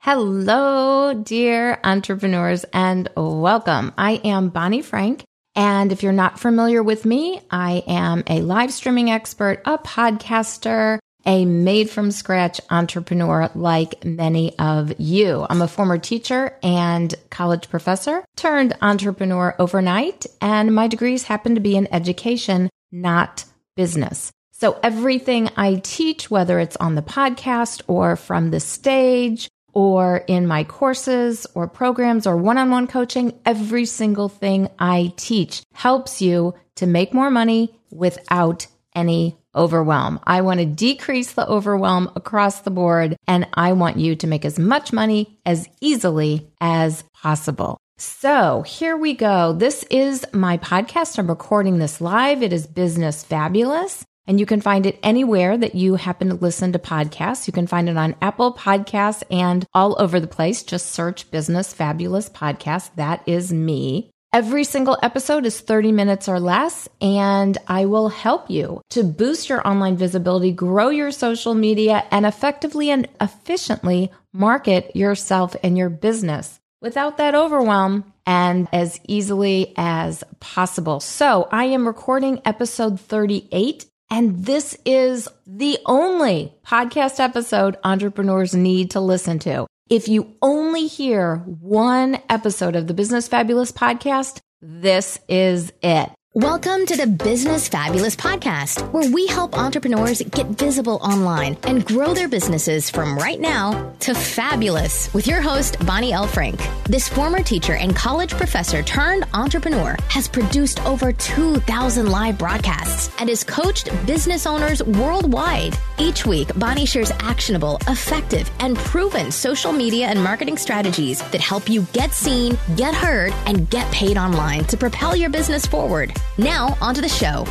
Hello, dear entrepreneurs, and welcome. I am Bonnie Frank. And if you're not familiar with me, I am a live streaming expert, a podcaster, a made from scratch entrepreneur like many of you. I'm a former teacher and college professor turned entrepreneur overnight, and my degrees happen to be in education, not business. So everything I teach, whether it's on the podcast or from the stage or in my courses or programs or one on one coaching, every single thing I teach helps you to make more money without any overwhelm. I want to decrease the overwhelm across the board, and I want you to make as much money as easily as possible. So here we go. This is my podcast. I'm recording this live. It is Business Fabulous. And you can find it anywhere that you happen to listen to podcasts. You can find it on Apple Podcasts and all over the place. Just search Business Fabulous Podcast. That is me. Every single episode is 30 minutes or less, and I will help you to boost your online visibility, grow your social media, and effectively and efficiently market yourself and your business without that overwhelm and as easily as possible. So I am recording episode 38 and this is the only podcast episode entrepreneurs need to listen to. If you only hear one episode of the Business Fabulous podcast, this is it. Welcome to the Business Fabulous Podcast, where we help entrepreneurs get visible online and grow their businesses from right now to fabulous with your host, Bonnie L. Frank. This former teacher and college professor turned entrepreneur has produced over 2,000 live broadcasts and has coached business owners worldwide. Each week, Bonnie shares actionable, effective, and proven social media and marketing strategies that help you get seen, get heard, and get paid online to propel your business forward. Now, onto the show.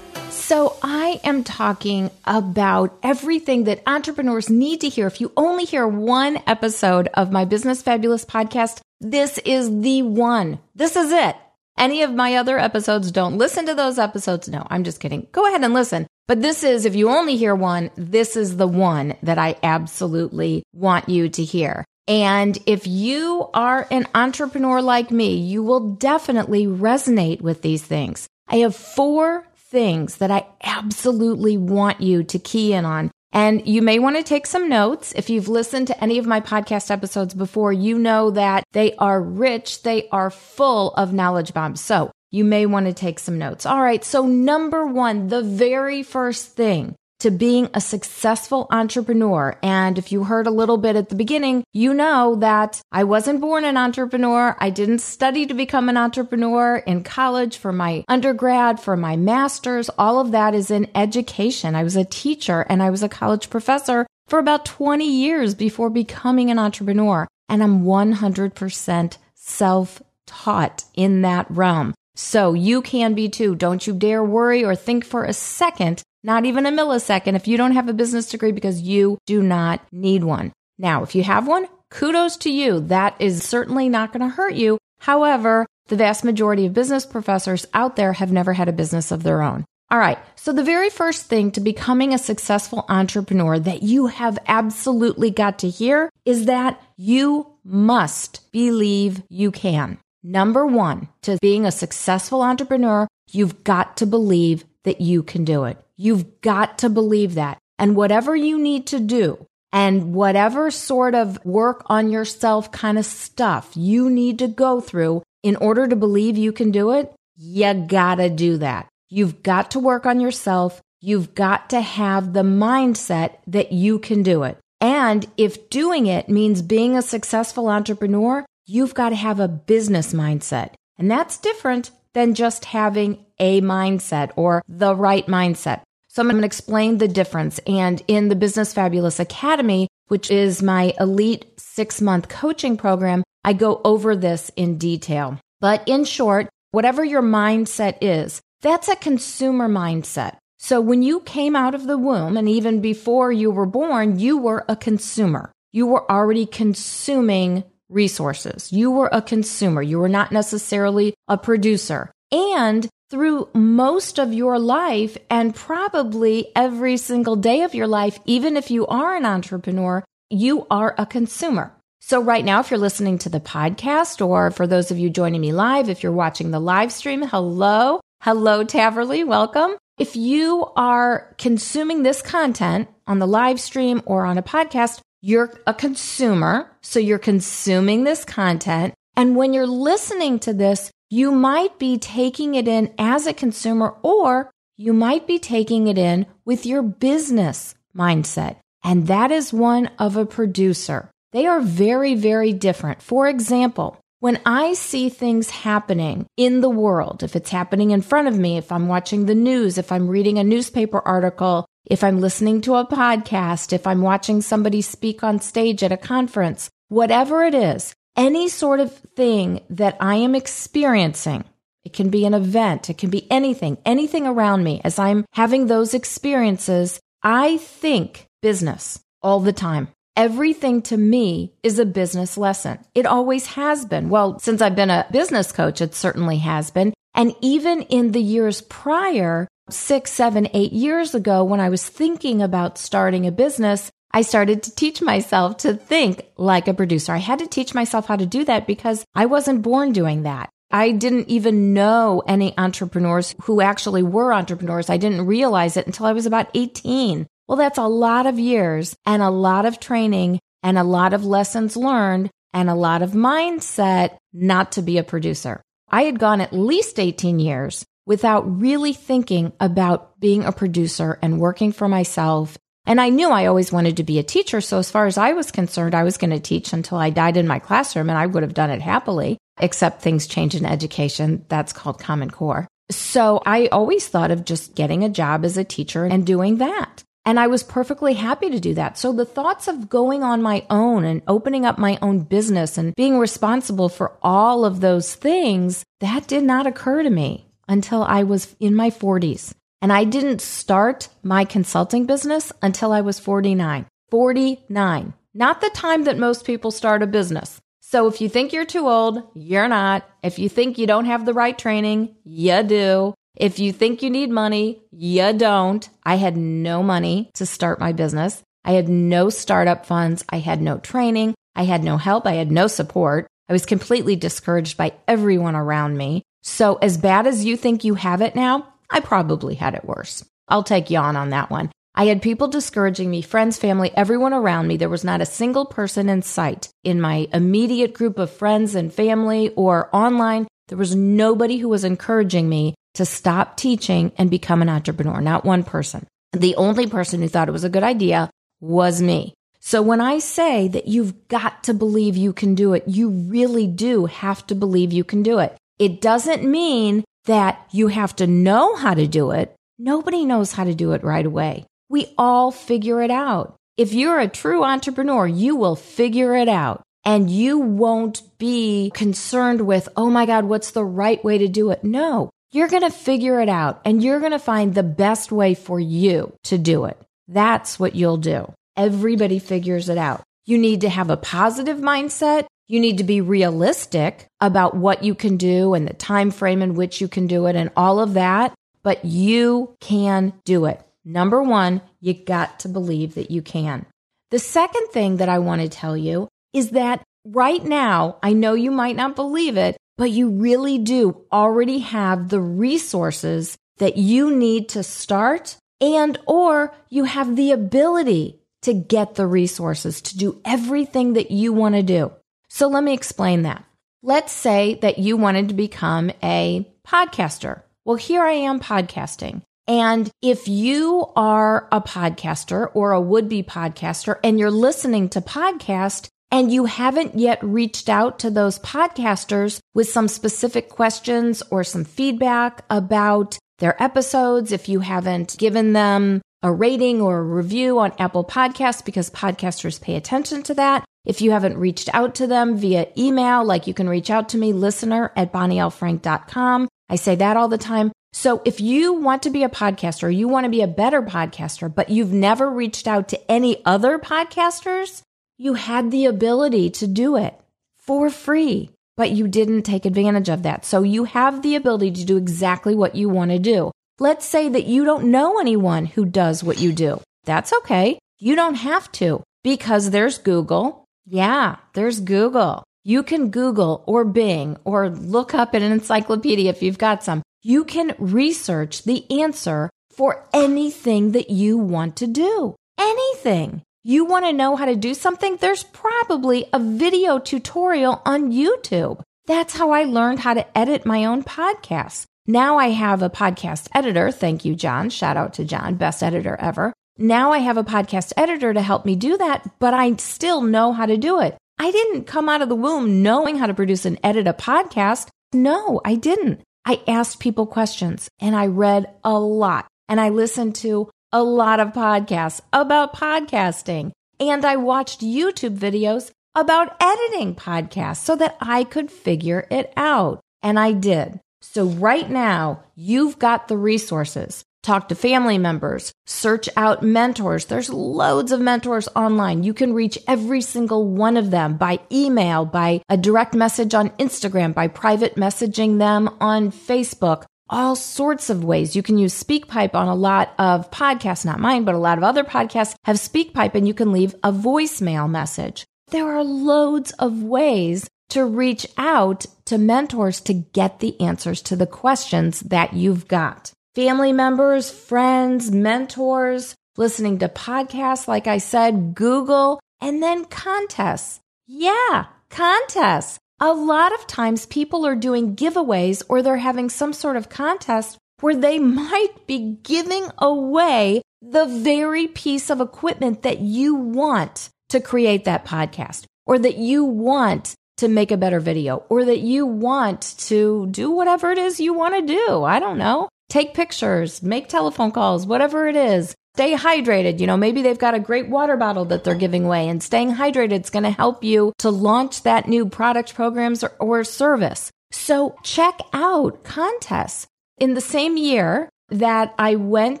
So, I am talking about everything that entrepreneurs need to hear. If you only hear one episode of my Business Fabulous podcast, this is the one. This is it. Any of my other episodes, don't listen to those episodes. No, I'm just kidding. Go ahead and listen. But this is, if you only hear one, this is the one that I absolutely want you to hear. And if you are an entrepreneur like me, you will definitely resonate with these things. I have four things that I absolutely want you to key in on. And you may want to take some notes. If you've listened to any of my podcast episodes before, you know that they are rich. They are full of knowledge bombs. So you may want to take some notes. All right. So number one, the very first thing to being a successful entrepreneur. And if you heard a little bit at the beginning, you know that I wasn't born an entrepreneur. I didn't study to become an entrepreneur in college for my undergrad, for my master's. All of that is in education. I was a teacher and I was a college professor for about 20 years before becoming an entrepreneur. And I'm 100% self taught in that realm. So you can be too. Don't you dare worry or think for a second not even a millisecond if you don't have a business degree because you do not need one. Now, if you have one, kudos to you. That is certainly not going to hurt you. However, the vast majority of business professors out there have never had a business of their own. All right. So the very first thing to becoming a successful entrepreneur that you have absolutely got to hear is that you must believe you can. Number one, to being a successful entrepreneur, you've got to believe that you can do it. You've got to believe that. And whatever you need to do and whatever sort of work on yourself kind of stuff you need to go through in order to believe you can do it, you gotta do that. You've got to work on yourself. You've got to have the mindset that you can do it. And if doing it means being a successful entrepreneur, you've got to have a business mindset. And that's different than just having a mindset or the right mindset. So I'm going to explain the difference. And in the Business Fabulous Academy, which is my elite six month coaching program, I go over this in detail. But in short, whatever your mindset is, that's a consumer mindset. So when you came out of the womb and even before you were born, you were a consumer. You were already consuming resources. You were a consumer. You were not necessarily a producer. And through most of your life and probably every single day of your life, even if you are an entrepreneur, you are a consumer. So right now, if you're listening to the podcast, or for those of you joining me live, if you're watching the live stream, hello. Hello, Taverly. Welcome. If you are consuming this content on the live stream or on a podcast, you're a consumer. So you're consuming this content. And when you're listening to this, you might be taking it in as a consumer or you might be taking it in with your business mindset. And that is one of a producer. They are very, very different. For example, when I see things happening in the world, if it's happening in front of me, if I'm watching the news, if I'm reading a newspaper article, if I'm listening to a podcast, if I'm watching somebody speak on stage at a conference, whatever it is, any sort of thing that I am experiencing, it can be an event, it can be anything, anything around me. As I'm having those experiences, I think business all the time everything to me is a business lesson. It always has been. Well, since I've been a business coach, it certainly has been. And even in the years prior, six, seven, eight years ago, when I was thinking about starting a business, I started to teach myself to think like a producer. I had to teach myself how to do that because I wasn't born doing that. I didn't even know any entrepreneurs who actually were entrepreneurs. I didn't realize it until I was about 18. Well, that's a lot of years and a lot of training and a lot of lessons learned and a lot of mindset not to be a producer. I had gone at least 18 years without really thinking about being a producer and working for myself. And I knew I always wanted to be a teacher. So as far as I was concerned, I was going to teach until I died in my classroom and I would have done it happily, except things change in education. That's called Common Core. So I always thought of just getting a job as a teacher and doing that. And I was perfectly happy to do that. So the thoughts of going on my own and opening up my own business and being responsible for all of those things, that did not occur to me until I was in my 40s. And I didn't start my consulting business until I was 49. 49. Not the time that most people start a business. So if you think you're too old, you're not. If you think you don't have the right training, you do. If you think you need money, you don't. I had no money to start my business. I had no startup funds. I had no training. I had no help. I had no support. I was completely discouraged by everyone around me. So, as bad as you think you have it now, I probably had it worse. I'll take on on that one. I had people discouraging me, friends, family, everyone around me. There was not a single person in sight in my immediate group of friends and family or online. There was nobody who was encouraging me to stop teaching and become an entrepreneur, not one person. The only person who thought it was a good idea was me. So when I say that you've got to believe you can do it, you really do have to believe you can do it. It doesn't mean that you have to know how to do it. Nobody knows how to do it right away. We all figure it out. If you're a true entrepreneur, you will figure it out and you won't be concerned with, oh my God, what's the right way to do it? No, you're going to figure it out and you're going to find the best way for you to do it. That's what you'll do. Everybody figures it out. You need to have a positive mindset. You need to be realistic about what you can do and the time frame in which you can do it and all of that, but you can do it. Number 1, you got to believe that you can. The second thing that I want to tell you is that right now, I know you might not believe it, but you really do already have the resources that you need to start and or you have the ability to get the resources to do everything that you want to do. So let me explain that. Let's say that you wanted to become a podcaster. Well, here I am podcasting. And if you are a podcaster or a would be podcaster and you're listening to podcast, and you haven't yet reached out to those podcasters with some specific questions or some feedback about their episodes, if you haven't given them a rating or a review on Apple Podcasts, because podcasters pay attention to that. If you haven't reached out to them via email, like you can reach out to me, listener at bonnielfrank.com. I say that all the time. So if you want to be a podcaster, you want to be a better podcaster, but you've never reached out to any other podcasters, you had the ability to do it for free, but you didn't take advantage of that. So you have the ability to do exactly what you want to do. Let's say that you don't know anyone who does what you do. That's okay. You don't have to. Because there's Google. Yeah, there's Google. You can Google or Bing or look up in an encyclopedia if you've got some. You can research the answer for anything that you want to do. Anything. You want to know how to do something? There's probably a video tutorial on YouTube. That's how I learned how to edit my own podcast. Now I have a podcast editor. Thank you, John. Shout out to John, best editor ever. Now I have a podcast editor to help me do that, but I still know how to do it. I didn't come out of the womb knowing how to produce and edit a podcast. No, I didn't. I asked people questions and I read a lot and I listened to a lot of podcasts about podcasting and I watched YouTube videos about editing podcasts so that I could figure it out. And I did. So right now, you've got the resources. Talk to family members, search out mentors. There's loads of mentors online. You can reach every single one of them by email, by a direct message on Instagram, by private messaging them on Facebook, all sorts of ways. You can use SpeakPipe on a lot of podcasts, not mine, but a lot of other podcasts have SpeakPipe and you can leave a voicemail message. There are loads of ways to reach out to mentors to get the answers to the questions that you've got. Family members, friends, mentors, listening to podcasts, like I said, Google, and then contests. Yeah, contests. A lot of times people are doing giveaways or they're having some sort of contest where they might be giving away the very piece of equipment that you want to create that podcast or that you want to make a better video or that you want to do whatever it is you want to do. I don't know. Take pictures, make telephone calls, whatever it is. Stay hydrated. You know, maybe they've got a great water bottle that they're giving away and staying hydrated is going to help you to launch that new product programs or, or service. So check out contests. In the same year, that I went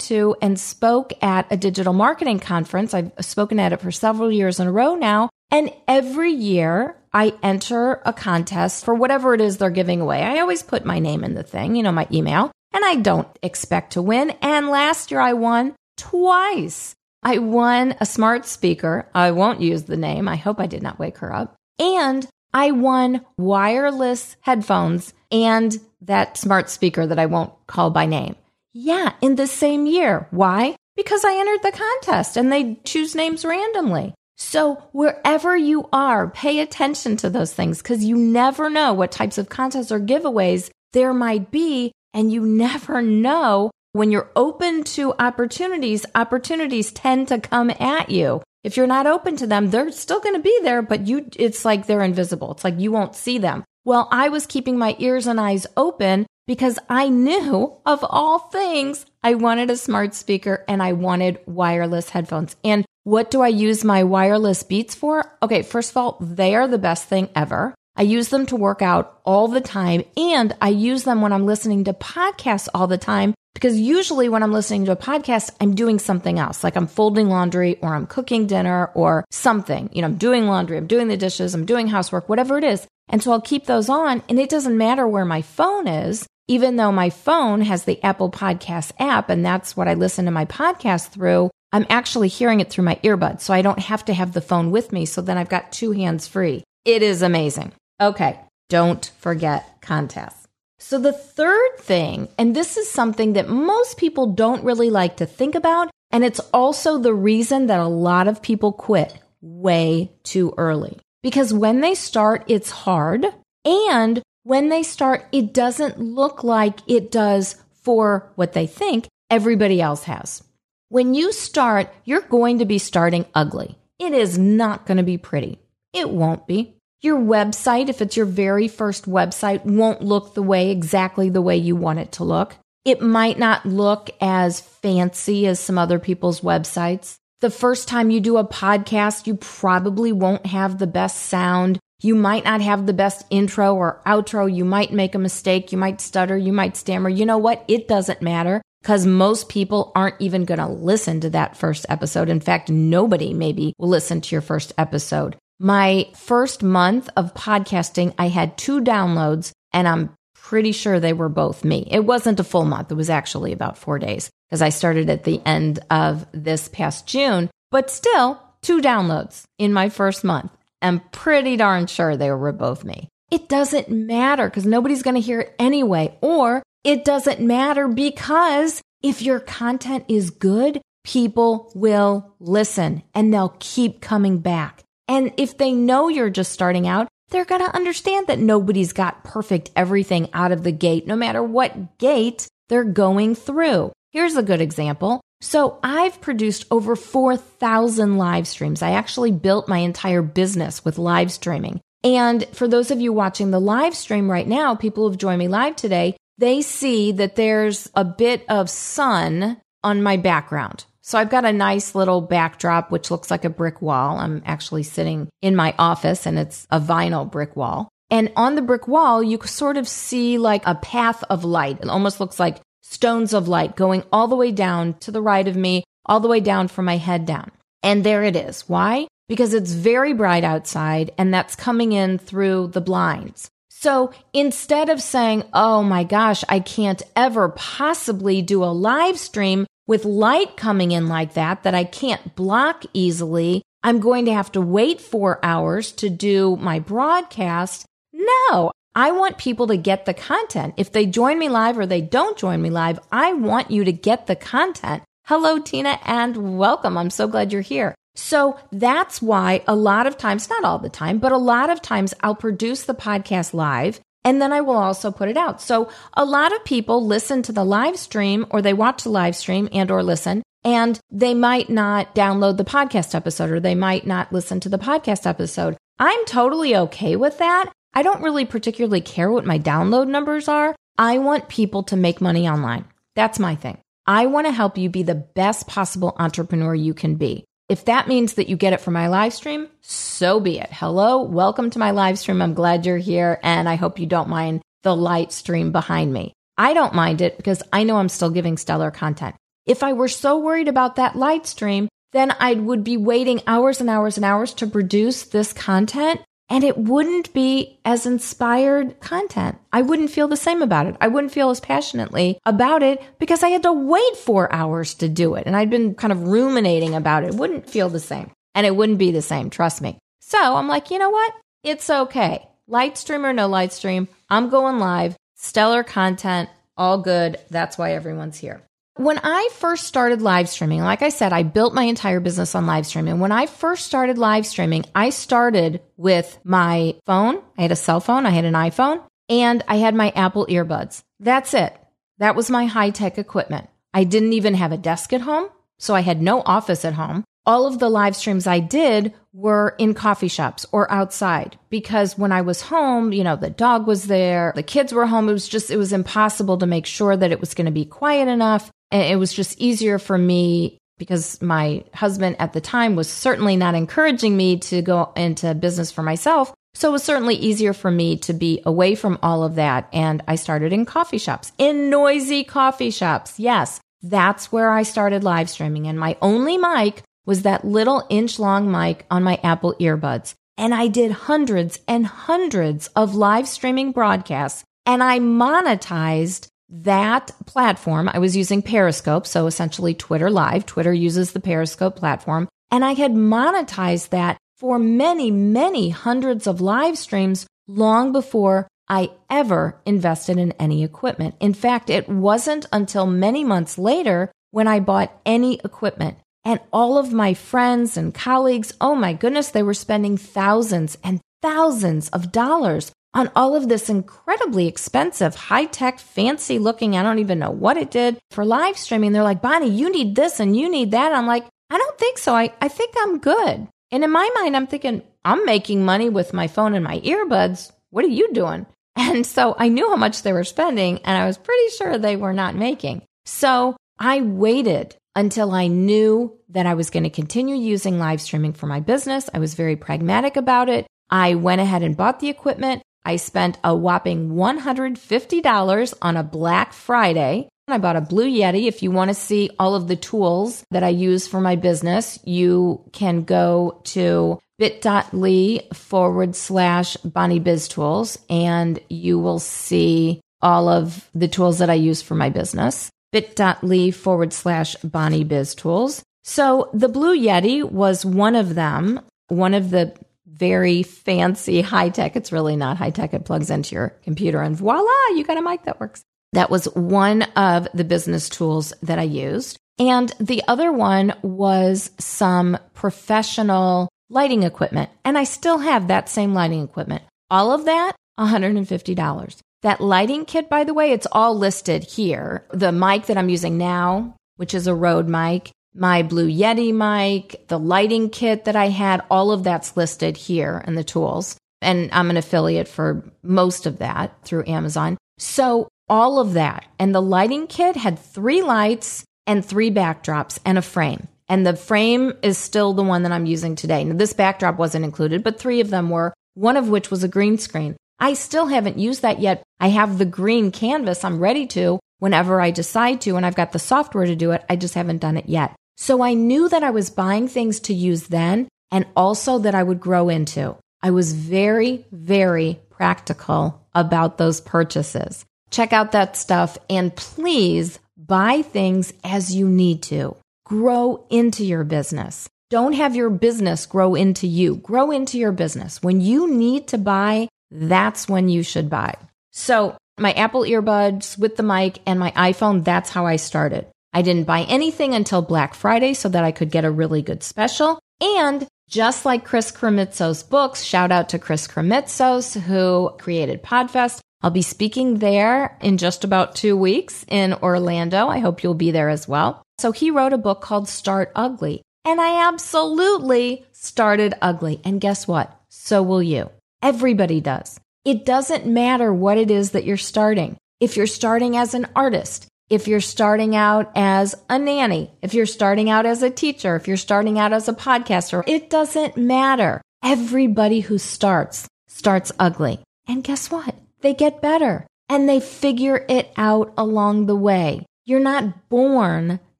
to and spoke at a digital marketing conference. I've spoken at it for several years in a row now. And every year I enter a contest for whatever it is they're giving away. I always put my name in the thing, you know, my email, and I don't expect to win. And last year I won twice. I won a smart speaker. I won't use the name. I hope I did not wake her up. And I won wireless headphones and that smart speaker that I won't call by name. Yeah, in the same year. Why? Because I entered the contest and they choose names randomly. So wherever you are, pay attention to those things because you never know what types of contests or giveaways there might be. And you never know when you're open to opportunities, opportunities tend to come at you. If you're not open to them, they're still going to be there, but you, it's like they're invisible. It's like you won't see them. Well, I was keeping my ears and eyes open because I knew of all things, I wanted a smart speaker and I wanted wireless headphones. And what do I use my wireless beats for? Okay, first of all, they are the best thing ever. I use them to work out all the time and I use them when I'm listening to podcasts all the time because usually when I'm listening to a podcast, I'm doing something else. Like I'm folding laundry or I'm cooking dinner or something. You know, I'm doing laundry, I'm doing the dishes, I'm doing housework, whatever it is. And so I'll keep those on and it doesn't matter where my phone is. Even though my phone has the Apple Podcast app and that's what I listen to my podcast through, I'm actually hearing it through my earbuds. So I don't have to have the phone with me. So then I've got two hands free. It is amazing. Okay. Don't forget contests. So the third thing, and this is something that most people don't really like to think about, and it's also the reason that a lot of people quit way too early. Because when they start, it's hard. And when they start, it doesn't look like it does for what they think everybody else has. When you start, you're going to be starting ugly. It is not going to be pretty. It won't be. Your website, if it's your very first website, won't look the way exactly the way you want it to look. It might not look as fancy as some other people's websites. The first time you do a podcast, you probably won't have the best sound. You might not have the best intro or outro. You might make a mistake. You might stutter. You might stammer. You know what? It doesn't matter because most people aren't even going to listen to that first episode. In fact, nobody maybe will listen to your first episode. My first month of podcasting, I had two downloads and I'm pretty sure they were both me. It wasn't a full month. It was actually about four days because I started at the end of this past June. But still, two downloads in my first month. I'm pretty darn sure they were both me. It doesn't matter because nobody's going to hear it anyway. Or it doesn't matter because if your content is good, people will listen and they'll keep coming back. And if they know you're just starting out, they're going to understand that nobody's got perfect everything out of the gate, no matter what gate they're going through. Here's a good example. So I've produced over 4,000 live streams. I actually built my entire business with live streaming. And for those of you watching the live stream right now, people who've joined me live today, they see that there's a bit of sun on my background. So I've got a nice little backdrop, which looks like a brick wall. I'm actually sitting in my office and it's a vinyl brick wall. And on the brick wall, you sort of see like a path of light. It almost looks like stones of light going all the way down to the right of me, all the way down from my head down. And there it is. Why? Because it's very bright outside and that's coming in through the blinds. So instead of saying, Oh my gosh, I can't ever possibly do a live stream with light coming in like that, that I can't block easily, I'm going to have to wait four hours to do my broadcast. No, I want people to get the content. If they join me live or they don't join me live, I want you to get the content. Hello, Tina, and welcome. I'm so glad you're here. So that's why a lot of times, not all the time, but a lot of times I'll produce the podcast live and then I will also put it out. So a lot of people listen to the live stream or they watch the live stream and or listen and they might not download the podcast episode or they might not listen to the podcast episode. I'm totally okay with that. I don't really particularly care what my download numbers are. I want people to make money online. That's my thing. I want to help you be the best possible entrepreneur you can be. If that means that you get it from my live stream, so be it. Hello, welcome to my live stream. I'm glad you're here and I hope you don't mind the light stream behind me. I don't mind it because I know I'm still giving stellar content. If I were so worried about that light stream, then I would be waiting hours and hours and hours to produce this content and it wouldn't be as inspired content. I wouldn't feel the same about it. I wouldn't feel as passionately about it because I had to wait four hours to do it. And I'd been kind of ruminating about it. It wouldn't feel the same. And it wouldn't be the same, trust me. So I'm like, you know what? It's okay. Light stream or no light stream, I'm going live. Stellar content, all good. That's why everyone's here. When I first started live streaming, like I said, I built my entire business on live streaming. When I first started live streaming, I started with my phone. I had a cell phone, I had an iPhone, and I had my Apple earbuds. That's it. That was my high tech equipment. I didn't even have a desk at home, so I had no office at home. All of the live streams I did were in coffee shops or outside because when I was home, you know, the dog was there, the kids were home. It was just, it was impossible to make sure that it was going to be quiet enough and it was just easier for me because my husband at the time was certainly not encouraging me to go into business for myself. So it was certainly easier for me to be away from all of that. And I started in coffee shops, in noisy coffee shops. Yes, that's where I started live streaming. And my only mic was that little inch long mic on my Apple earbuds. And I did hundreds and hundreds of live streaming broadcasts and I monetized that platform, I was using Periscope, so essentially Twitter Live. Twitter uses the Periscope platform. And I had monetized that for many, many hundreds of live streams long before I ever invested in any equipment. In fact, it wasn't until many months later when I bought any equipment. And all of my friends and colleagues, oh my goodness, they were spending thousands and thousands of dollars on all of this incredibly expensive, high tech, fancy looking, I don't even know what it did for live streaming. They're like, Bonnie, you need this and you need that. I'm like, I don't think so. I, I think I'm good. And in my mind, I'm thinking, I'm making money with my phone and my earbuds. What are you doing? And so I knew how much they were spending, and I was pretty sure they were not making. So I waited until I knew that I was going to continue using live streaming for my business. I was very pragmatic about it. I went ahead and bought the equipment. I spent a whopping $150 on a Black Friday. I bought a Blue Yeti. If you want to see all of the tools that I use for my business, you can go to bit.ly forward slash Bonnie Biz Tools and you will see all of the tools that I use for my business. bit.ly forward slash Bonnie Biz Tools. So the Blue Yeti was one of them, one of the very fancy high tech. It's really not high tech. It plugs into your computer and voila, you got a mic that works. That was one of the business tools that I used. And the other one was some professional lighting equipment. And I still have that same lighting equipment. All of that, $150. That lighting kit, by the way, it's all listed here. The mic that I'm using now, which is a Rode mic, my Blue Yeti mic, the lighting kit that I had, all of that's listed here in the tools. And I'm an affiliate for most of that through Amazon. So all of that. And the lighting kit had three lights and three backdrops and a frame. And the frame is still the one that I'm using today. Now, this backdrop wasn't included, but three of them were, one of which was a green screen. I still haven't used that yet. I have the green canvas. I'm ready to whenever I decide to, and I've got the software to do it. I just haven't done it yet. So I knew that I was buying things to use then and also that I would grow into. I was very, very practical about those purchases. Check out that stuff and please buy things as you need to. Grow into your business. Don't have your business grow into you. Grow into your business. When you need to buy, that's when you should buy. So, my Apple earbuds with the mic and my iPhone, that's how I started. I didn't buy anything until Black Friday so that I could get a really good special. And just like Chris Krimitsos' books, shout out to Chris Krimitsos who created Podfest. I'll be speaking there in just about two weeks in Orlando. I hope you'll be there as well. So he wrote a book called Start Ugly. And I absolutely started ugly. And guess what? So will you. Everybody does. It doesn't matter what it is that you're starting. If you're starting as an artist, if you're starting out as a nanny, if you're starting out as a teacher, if you're starting out as a podcaster, it doesn't matter. Everybody who starts starts ugly. And guess what? They get better and they figure it out along the way. You're not born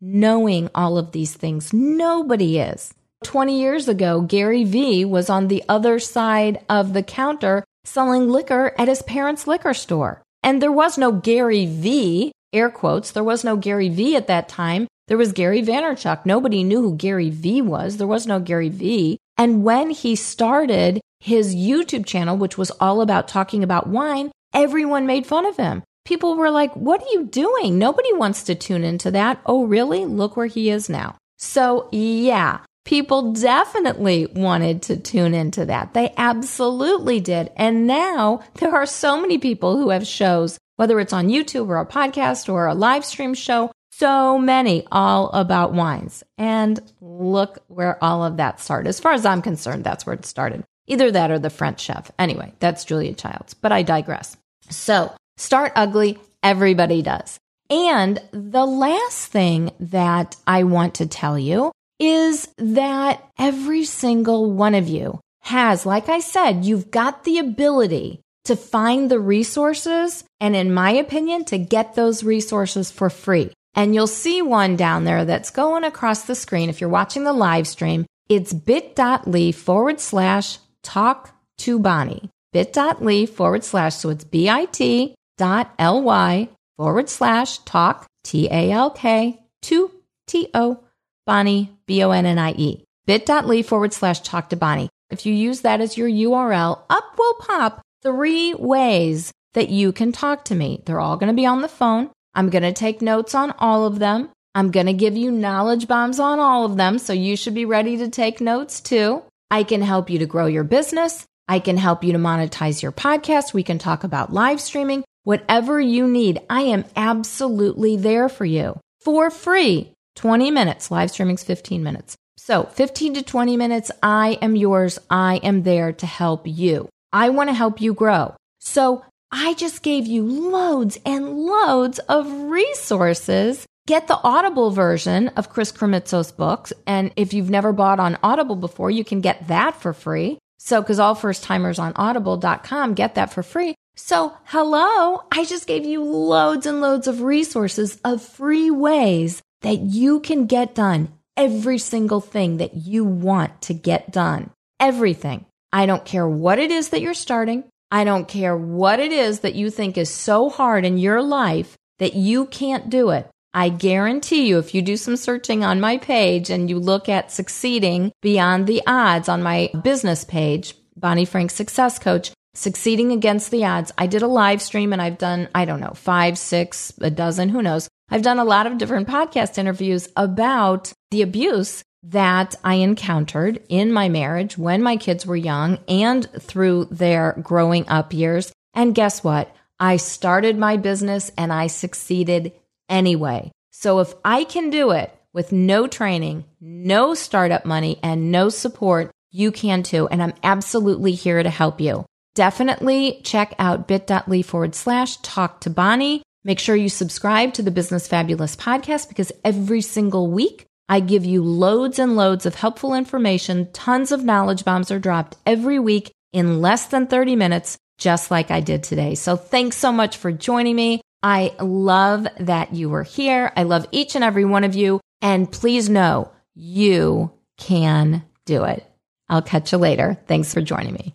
knowing all of these things. Nobody is. 20 years ago, Gary Vee was on the other side of the counter selling liquor at his parents' liquor store. And there was no Gary Vee, air quotes, there was no Gary Vee at that time. There was Gary Vaynerchuk. Nobody knew who Gary Vee was. There was no Gary Vee. And when he started his YouTube channel, which was all about talking about wine, everyone made fun of him. People were like, What are you doing? Nobody wants to tune into that. Oh, really? Look where he is now. So, yeah, people definitely wanted to tune into that. They absolutely did. And now there are so many people who have shows, whether it's on YouTube or a podcast or a live stream show, so many all about wines. And look where all of that started. As far as I'm concerned, that's where it started. Either that or the French chef. Anyway, that's Julia Childs, but I digress. So start ugly. Everybody does. And the last thing that I want to tell you is that every single one of you has, like I said, you've got the ability to find the resources and, in my opinion, to get those resources for free. And you'll see one down there that's going across the screen. If you're watching the live stream, it's bit.ly forward slash talk to Bonnie. bit.ly forward slash. So it's bit dot ly forward slash talk, T A L K, to T O Bonnie, B O N N I E. bit.ly forward slash talk to Bonnie. If you use that as your URL, up will pop three ways that you can talk to me. They're all going to be on the phone. I'm going to take notes on all of them. I'm going to give you knowledge bombs on all of them. So you should be ready to take notes too. I can help you to grow your business. I can help you to monetize your podcast. We can talk about live streaming. Whatever you need, I am absolutely there for you for free. 20 minutes. Live streaming's 15 minutes. So 15 to 20 minutes. I am yours. I am there to help you. I want to help you grow. So I just gave you loads and loads of resources. Get the Audible version of Chris Krimitsos' books. And if you've never bought on Audible before, you can get that for free. So, because all first timers on audible.com get that for free. So, hello, I just gave you loads and loads of resources of free ways that you can get done every single thing that you want to get done. Everything. I don't care what it is that you're starting. I don't care what it is that you think is so hard in your life that you can't do it. I guarantee you, if you do some searching on my page and you look at succeeding beyond the odds on my business page, Bonnie Frank Success Coach, succeeding against the odds. I did a live stream and I've done, I don't know, five, six, a dozen, who knows. I've done a lot of different podcast interviews about the abuse that I encountered in my marriage when my kids were young and through their growing up years. And guess what? I started my business and I succeeded anyway. So if I can do it with no training, no startup money, and no support, you can too. And I'm absolutely here to help you. Definitely check out bit.ly forward slash talk to Bonnie. Make sure you subscribe to the Business Fabulous podcast because every single week I give you loads and loads of helpful information. Tons of knowledge bombs are dropped every week in less than 30 minutes, just like I did today. So thanks so much for joining me. I love that you were here. I love each and every one of you. And please know you can do it. I'll catch you later. Thanks for joining me.